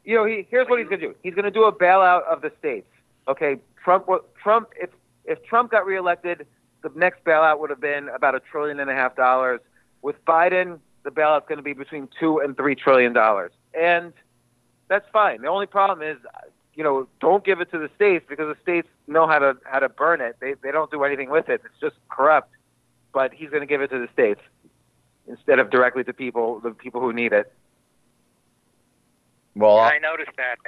You know, he here's what he's gonna do. He's gonna do a bailout of the states. Okay, Trump. Trump. If if Trump got reelected, the next bailout would have been about a trillion and a half dollars. With Biden, the bailout's going to be between two and three trillion dollars, and that's fine. The only problem is, you know, don't give it to the states because the states know how to how to burn it. They they don't do anything with it. It's just corrupt. But he's going to give it to the states instead of directly to people, the people who need it. Well, I noticed that.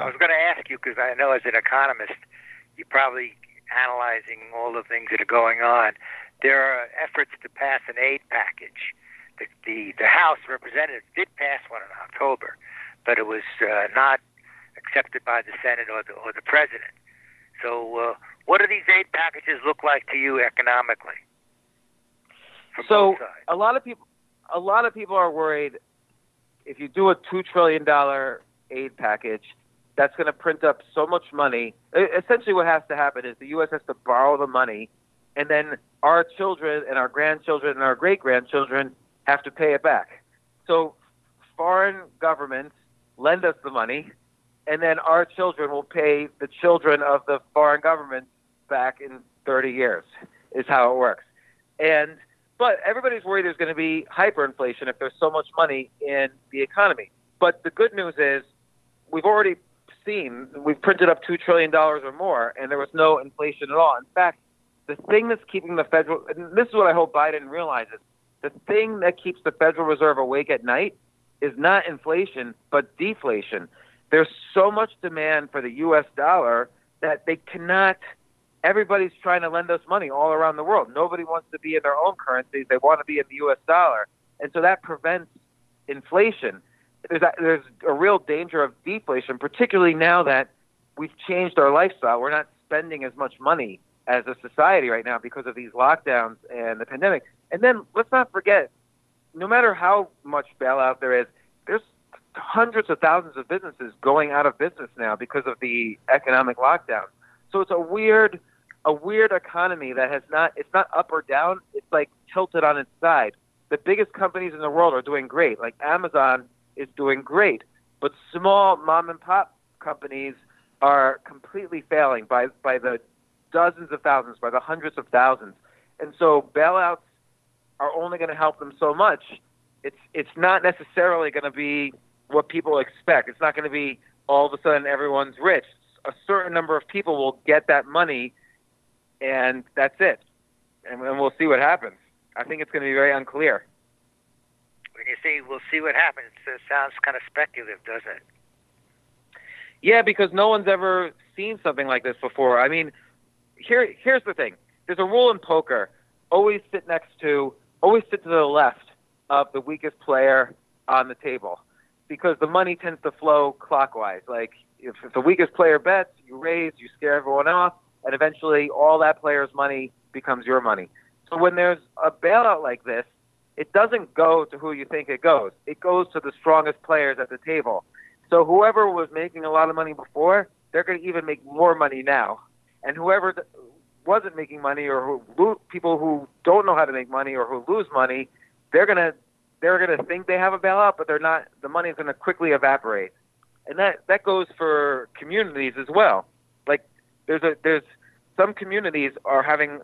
I was going to ask you because I know as an economist, you're probably analyzing all the things that are going on. There are efforts to pass an aid package. The the, the House Representatives did pass one in October, but it was uh, not accepted by the Senate or the or the President. So, uh, what do these aid packages look like to you economically? So a lot of people, a lot of people are worried if you do a two trillion dollar aid package, that's going to print up so much money. Essentially, what has to happen is the U.S. has to borrow the money, and then our children and our grandchildren and our great grandchildren have to pay it back. So foreign governments lend us the money, and then our children will pay the children of the foreign government back in 30 years. Is how it works. And but everybody's worried there's going to be hyperinflation if there's so much money in the economy. But the good news is we've already seen we've printed up two trillion dollars or more, and there was no inflation at all. In fact, the thing that's keeping the federal and this is what I hope Biden realizes. The thing that keeps the Federal Reserve awake at night is not inflation, but deflation. There's so much demand for the US dollar that they cannot everybody's trying to lend us money all around the world. Nobody wants to be in their own currencies. They want to be in the US dollar. And so that prevents inflation. There's a, there's a real danger of deflation, particularly now that we've changed our lifestyle. We're not spending as much money as a society right now because of these lockdowns and the pandemic. And then let's not forget, no matter how much bailout there is, there's hundreds of thousands of businesses going out of business now because of the economic lockdown. So it's a weird, a weird economy that has not, it's not up or down. It's like tilted on its side. The biggest companies in the world are doing great. Like Amazon is doing great, but small mom and pop companies are completely failing by by the dozens of thousands, by the hundreds of thousands. And so bailouts are only going to help them so much. It's it's not necessarily going to be what people expect. It's not going to be all of a sudden everyone's rich. A certain number of people will get that money, and that's it. And, and we'll see what happens. I think it's going to be very unclear. When you say we'll see what happens, it sounds kind of speculative, doesn't it? Yeah, because no one's ever seen something like this before. I mean, here here's the thing. There's a rule in poker. Always sit next to, always sit to the left of the weakest player on the table, because the money tends to flow clockwise. Like if, if the weakest player bets, you raise, you scare everyone off, and eventually all that player's money becomes your money. So when there's a bailout like this, it doesn't go to who you think it goes. It goes to the strongest players at the table. So whoever was making a lot of money before, they're going to even make more money now. And whoever wasn't making money or who lo- people who don't know how to make money or who lose money, they're going to they're going to think they have a bailout, but they're not. The money is going to quickly evaporate, and that that goes for communities as well. Like there's a there's some communities are having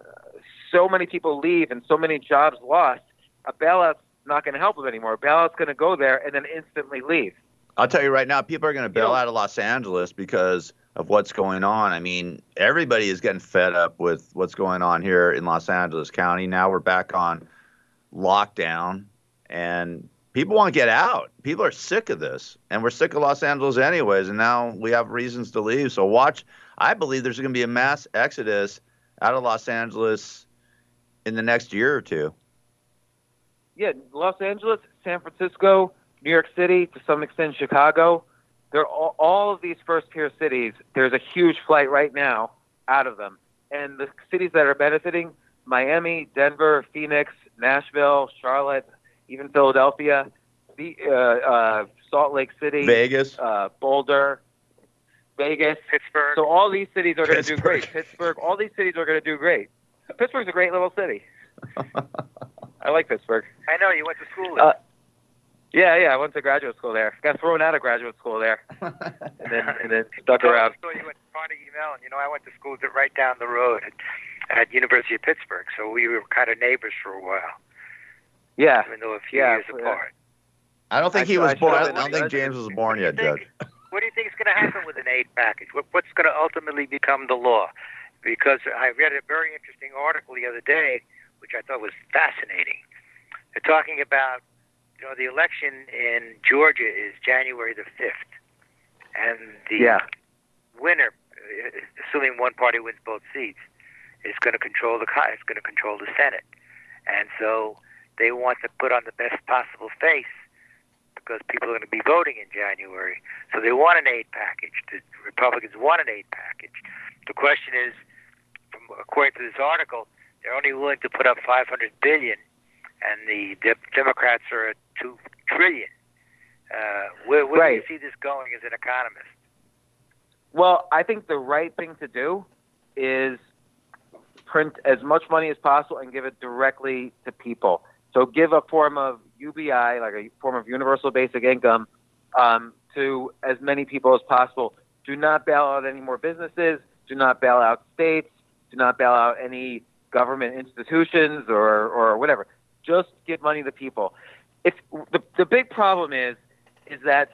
so many people leave and so many jobs lost. A bailout's not going to help them anymore. A bailout's going to go there and then instantly leave. I'll tell you right now, people are going to bail out of Los Angeles because of what's going on. I mean, everybody is getting fed up with what's going on here in Los Angeles County. Now we're back on lockdown, and people want to get out. People are sick of this, and we're sick of Los Angeles anyways. And now we have reasons to leave. So watch. I believe there's going to be a mass exodus out of Los Angeles in the next year or two. Yeah, Los Angeles, San Francisco, New York City, to some extent Chicago. They're all, all of these first tier cities. There's a huge flight right now out of them, and the cities that are benefiting: Miami, Denver, Phoenix, Nashville, Charlotte, even Philadelphia, the, uh, uh, Salt Lake City, Vegas, uh, Boulder, Vegas, Pittsburgh. So all these cities are going to do great. Pittsburgh. All these cities are going to do great. Pittsburgh's a great little city. I like Pittsburgh. I know you went to school there. Uh, Yeah, yeah. I went to graduate school there. Got thrown out of graduate school there, and then and then stuck around. So you went to Carnegie Mellon. You know, I went to school right down the road at, at University of Pittsburgh, so we were kind of neighbors for a while. Yeah. Even though a few Yeah, years yeah. apart. I don't think I he was I born. I don't think. James was born yet, Judge. What do you think is going to happen with an aid package? What, what's going to ultimately become the law? Because I read a very interesting article the other day, which I thought was fascinating. They're talking about, you know, the election in Georgia is January the 5th. And the Yeah. winner, uh, assuming one party wins both seats, is going to control the is going to control the Senate. And so they want to put on the best possible face because people are going to be voting in January. So they want an aid package. The Republicans want an aid package. The question is, from, according to this article, they're only willing to put up 500 billion, and the de- Democrats are at two trillion. Uh, where where do you see this going as an economist? Well, I think the right thing to do is print as much money as possible and give it directly to people. So give a form of UBI, like a form of universal basic income, um, to as many people as possible. Do not bail out any more businesses. Do not bail out states. Do not bail out any government institutions or, or whatever. Just give money to people. It's the, the big problem is is that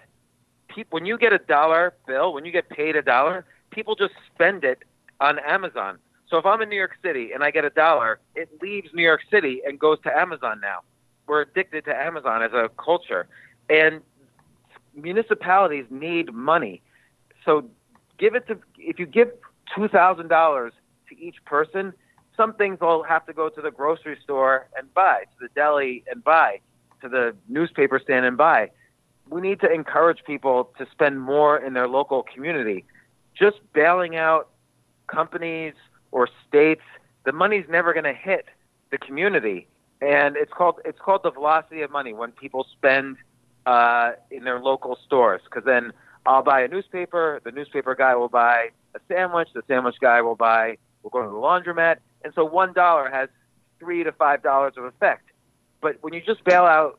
people, when you get a dollar bill, when you get paid a dollar, people just spend it on Amazon. So if I'm in New York City and I get a dollar, it leaves New York City and goes to Amazon now. We're addicted to Amazon as a culture. And municipalities need money. So give it to if you give two thousand dollars to each person, some things I'll have to go to the grocery store and buy, to the deli and buy, to the newspaper stand and buy. We need to encourage people to spend more in their local community. Just bailing out companies or states, the money's never going to hit the community. And it's called it's called the velocity of money when people spend uh, in their local stores. Because then I'll buy a newspaper, the newspaper guy will buy a sandwich, the sandwich guy will buy will go to the laundromat, and so one dollar has three to five dollars of effect. But when you just bail out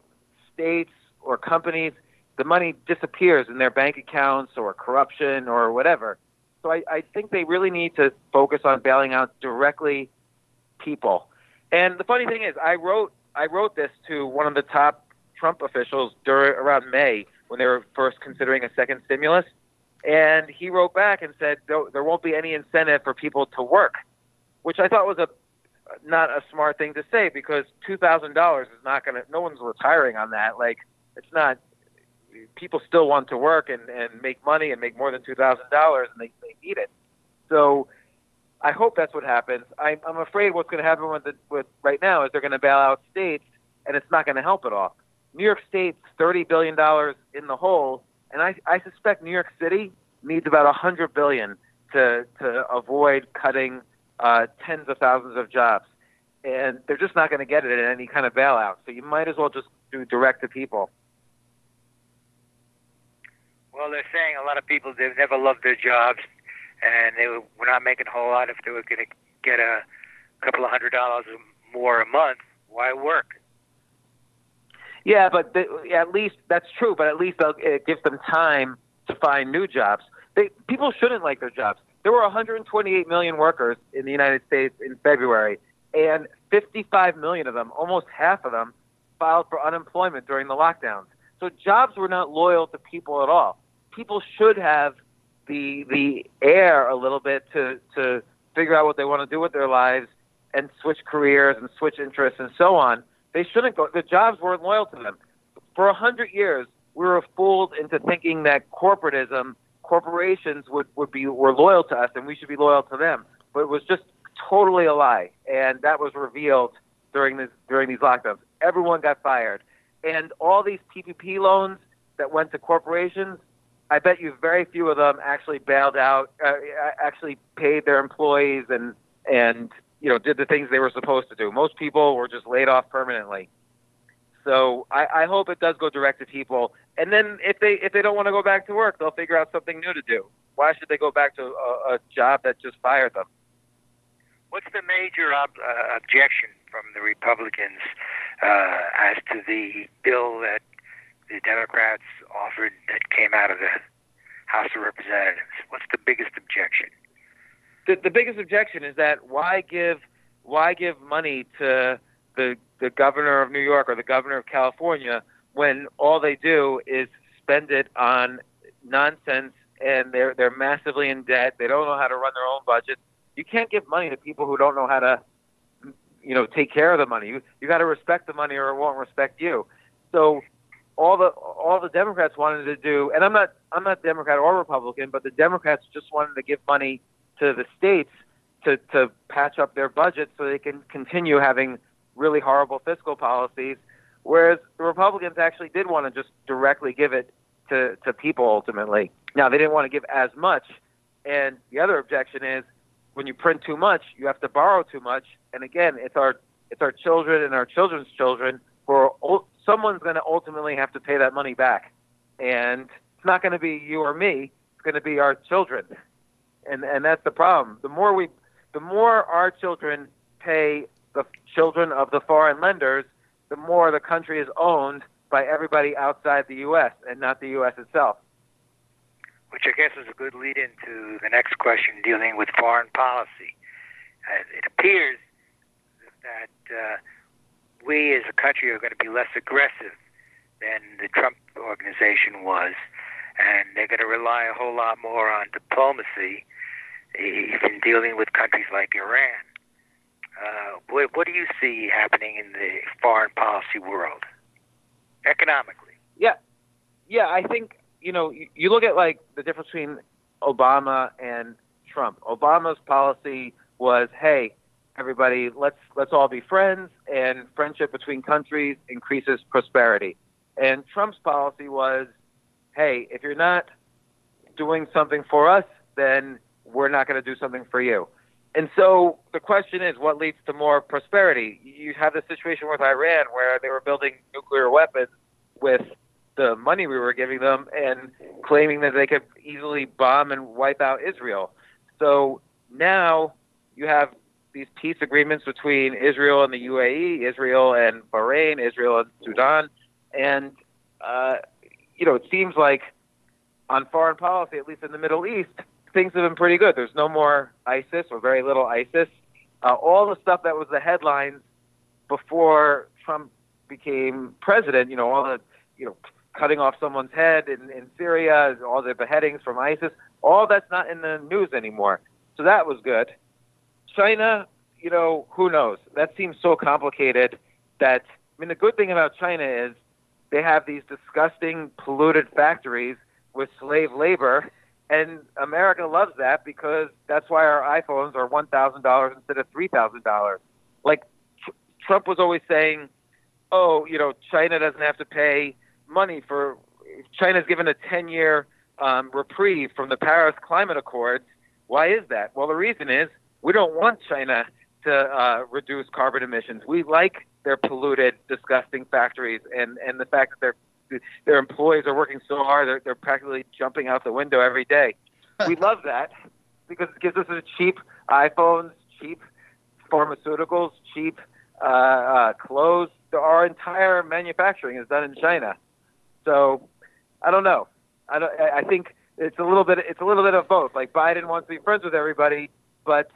states or companies, the money disappears in their bank accounts or corruption or whatever. So I, I think they really need to focus on bailing out directly people. And the funny thing is, I wrote I wrote this to one of the top Trump officials during around May when they were first considering a second stimulus, and he wrote back and said there, won't be any incentive for people to work, which I thought was a not a smart thing to say because two thousand dollars is not going to. No one's retiring on that. Like it's not. People still want to work and, and make money and make more than two thousand dollars, and they, they need it. So I hope that's what happens. I'm I'm afraid what's going to happen with the, with right now is they're going to bail out states, and it's not going to help at all. New York State's thirty billion dollars in the hole, and I, I suspect New York City needs about a hundred billion to to avoid cutting uh, tens of thousands of jobs, and they're just not going to get it in any kind of bailout. So you might as well just do direct to people. Well, they're saying a lot of people they've never loved their jobs, and they were not making a whole lot if they were going to get a couple of hundred dollars more a month. Why work? Yeah, but the, at least that's true. But at least it gives them time to find new jobs. They, people shouldn't like their jobs. There were 128 million workers in the United States in February, and 55 million of them, almost half of them, filed for unemployment during the lockdowns. So jobs were not loyal to people at all. People should have the the air a little bit to to figure out what they want to do with their lives and switch careers and switch interests and so on. They shouldn't go. The jobs weren't loyal to them. For a hundred years, we were fooled into thinking that corporatism, corporations would, would be were loyal to us and we should be loyal to them. But it was just totally a lie, and that was revealed during this during these lockdowns. Everyone got fired, and all these PPP loans that went to corporations. I bet you very few of them actually bailed out, uh, actually paid their employees and and you know did the things they were supposed to do. Most people were just laid off permanently. So I, I hope it does go direct to people. And then if they if they don't want to go back to work, they'll figure out something new to do. Why should they go back to a, a job that just fired them? What's the major ob- uh, objection from the Republicans uh, as to the bill that the Democrats offered that came out of the House of Representatives? What's the biggest objection? The, the biggest objection is that why give why give money to the the governor of New York or the governor of California when all they do is spend it on nonsense and they're they're massively in debt. They don't know how to run their own budget. You can't give money to people who don't know how to you know take care of the money. You you got to respect the money or it won't respect you. So all the all the Democrats wanted to do, and I'm not I'm not Democrat or Republican, but the Democrats just wanted to give money to the states to, to patch up their budget so they can continue having really horrible fiscal policies, whereas the Republicans actually did want to just directly give it to, to people ultimately. Now, they didn't want to give as much. And the other objection is when you print too much, you have to borrow too much. And again, it's our, it's our children and our children's children who are, someone's going to ultimately have to pay that money back. And it's not going to be you or me, it's going to be our children and and that's the problem. The more we, the more our children pay the children of the foreign lenders, the more the country is owned by everybody outside the U.S. and not the U.S. itself. Which I guess is a good lead into the next question dealing with foreign policy. Uh, it appears that uh, we as a country are going to be less aggressive than the Trump organization was, and they're going to rely a whole lot more on diplomacy even dealing with countries like Iran. Uh, what, what do you see happening in the foreign policy world, economically? Yeah, yeah. I think you know you, you look at like the difference between Obama and Trump. Obama's policy was, hey, everybody, let's let's all be friends, and friendship between countries increases prosperity. And Trump's policy was, hey, if you're not doing something for us, then we're not going to do something for you. And so the question is, what leads to more prosperity? You have the situation with Iran where they were building nuclear weapons with the money we were giving them and claiming that they could easily bomb and wipe out Israel. So now you have these peace agreements between Israel and the UAE, Israel and Bahrain, Israel and Sudan. And, uh, you know, it seems like on foreign policy, at least in the Middle East, things have been pretty good. There's no more ISIS or very little ISIS. Uh, all the stuff that was the headlines before Trump became president, you know, all the, you know, cutting off someone's head in, in Syria, all the beheadings from ISIS, all that's not in the news anymore. So that was good. China, you know, who knows? That seems so complicated that, I mean, the good thing about China is they have these disgusting, polluted factories with slave labor and America loves that because that's why our iPhones are one thousand dollars instead of three thousand dollars. Like tr- Trump was always saying, "Oh, you know, China doesn't have to pay money for." China's given a ten-year um, reprieve from the Paris Climate Accords. Why is that? Well, the reason is we don't want China to uh, reduce carbon emissions. We like their polluted, disgusting factories and and the fact that they're their employees are working so hard they're, they're practically jumping out the window every day. we love that because it gives us a cheap iPhones, cheap pharmaceuticals, cheap uh, uh, clothes. Our entire manufacturing is done in China. So I don't know. I don't. I think it's a little bit. It's a little bit of both. Like Biden wants to be friends with everybody, but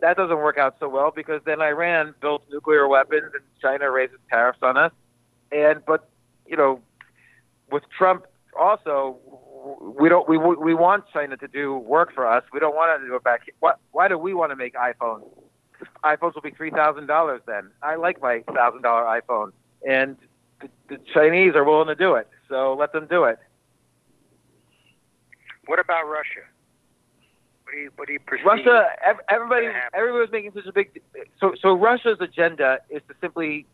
that doesn't work out so well because then Iran built nuclear weapons and China raises tariffs on us. And but you know, with Trump also, we don't we we want China to do work for us. We don't want to do it back. Why, why do we want to make iPhones? iPhones will be three thousand dollars then. I like my thousand dollar iPhone, and the, the Chinese are willing to do it. So let them do it. What about Russia? What do you what do you perceive? Russia, everybody, everybody was making such a big. So, so Russia's agenda is to simply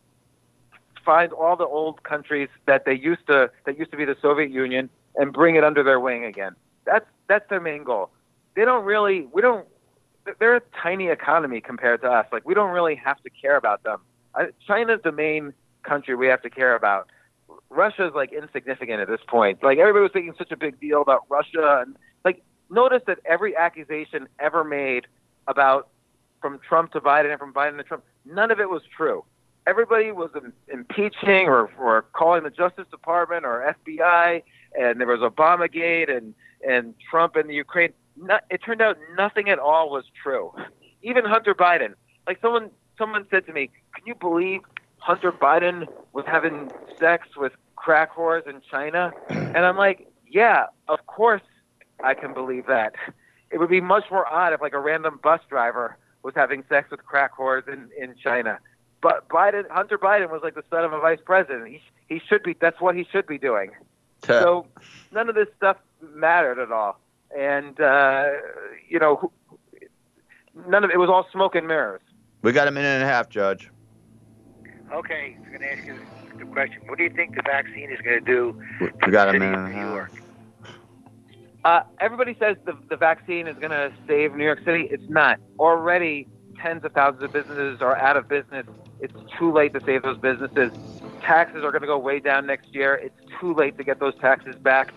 find all the old countries that they used to that used to be the Soviet Union and bring it under their wing again. That's that's their main goal. They don't really we don't they're a tiny economy compared to us. Like we don't really have to care about them. China's the main country we have to care about. Russia's like insignificant at this point. Like everybody was making such a big deal about Russia and like notice that every accusation ever made about from Trump to Biden and from Biden to Trump, none of it was true everybody was impeaching or, or calling the Justice Department or FBI, and there was Obamagate and and Trump and the Ukraine. Not, it turned out nothing at all was true. Even Hunter Biden, like someone someone said to me, "Can you believe Hunter Biden was having sex with crack whores in China?" And I'm like, "Yeah, of course I can believe that." It would be much more odd if like a random bus driver was having sex with crack whores in in China. But Biden, Hunter Biden, was like the son of a vice president. He he should be. That's what he should be doing. so none of this stuff mattered at all, and uh, you know, none of it was all smoke and mirrors. We got a minute and a half, Judge. Okay, I'm going to ask you the question. What do you think the vaccine is going to do? We got a minute and a half. Uh, everybody says the, the vaccine is going to save New York City. It's not. Already, tens of thousands of businesses are out of business. It's too late to save those businesses. Taxes are going to go way down next year. It's too late to get those taxes back.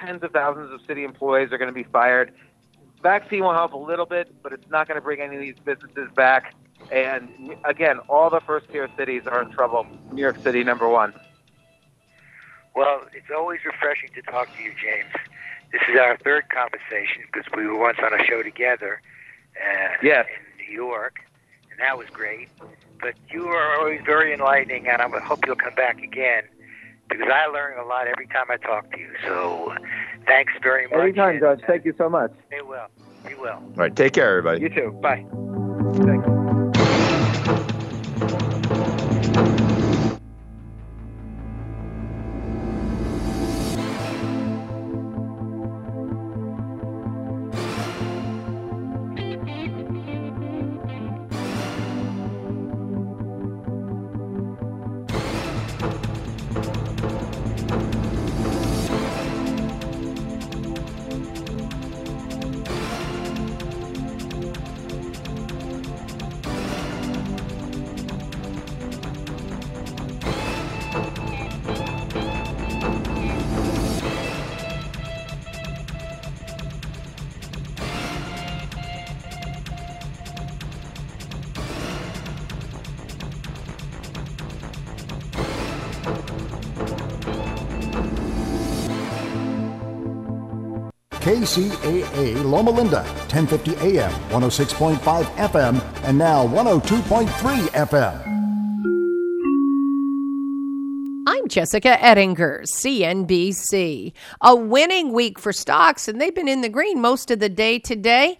Tens of thousands of city employees are going to be fired. Vaccine will help a little bit, but it's not going to bring any of these businesses back. And again, all the first tier cities are in trouble. New York City, number one. Well, it's always refreshing to talk to you, James. This is our third conversation because we were once on a show together uh, Yes. In New York, and that was great. But you are always very enlightening, and I hope you'll come back again because I learn a lot every time I talk to you. So thanks very much. Anytime, Judge. Uh, Thank you so much. Stay well. Be well. All right, take care, everybody. You too. Bye. KCAA Loma Linda, 1050 AM, 106.5 FM, and now 102.3 FM. I'm Jessica Ettinger, CNBC. A winning week for stocks, and they've been in the green most of the day today.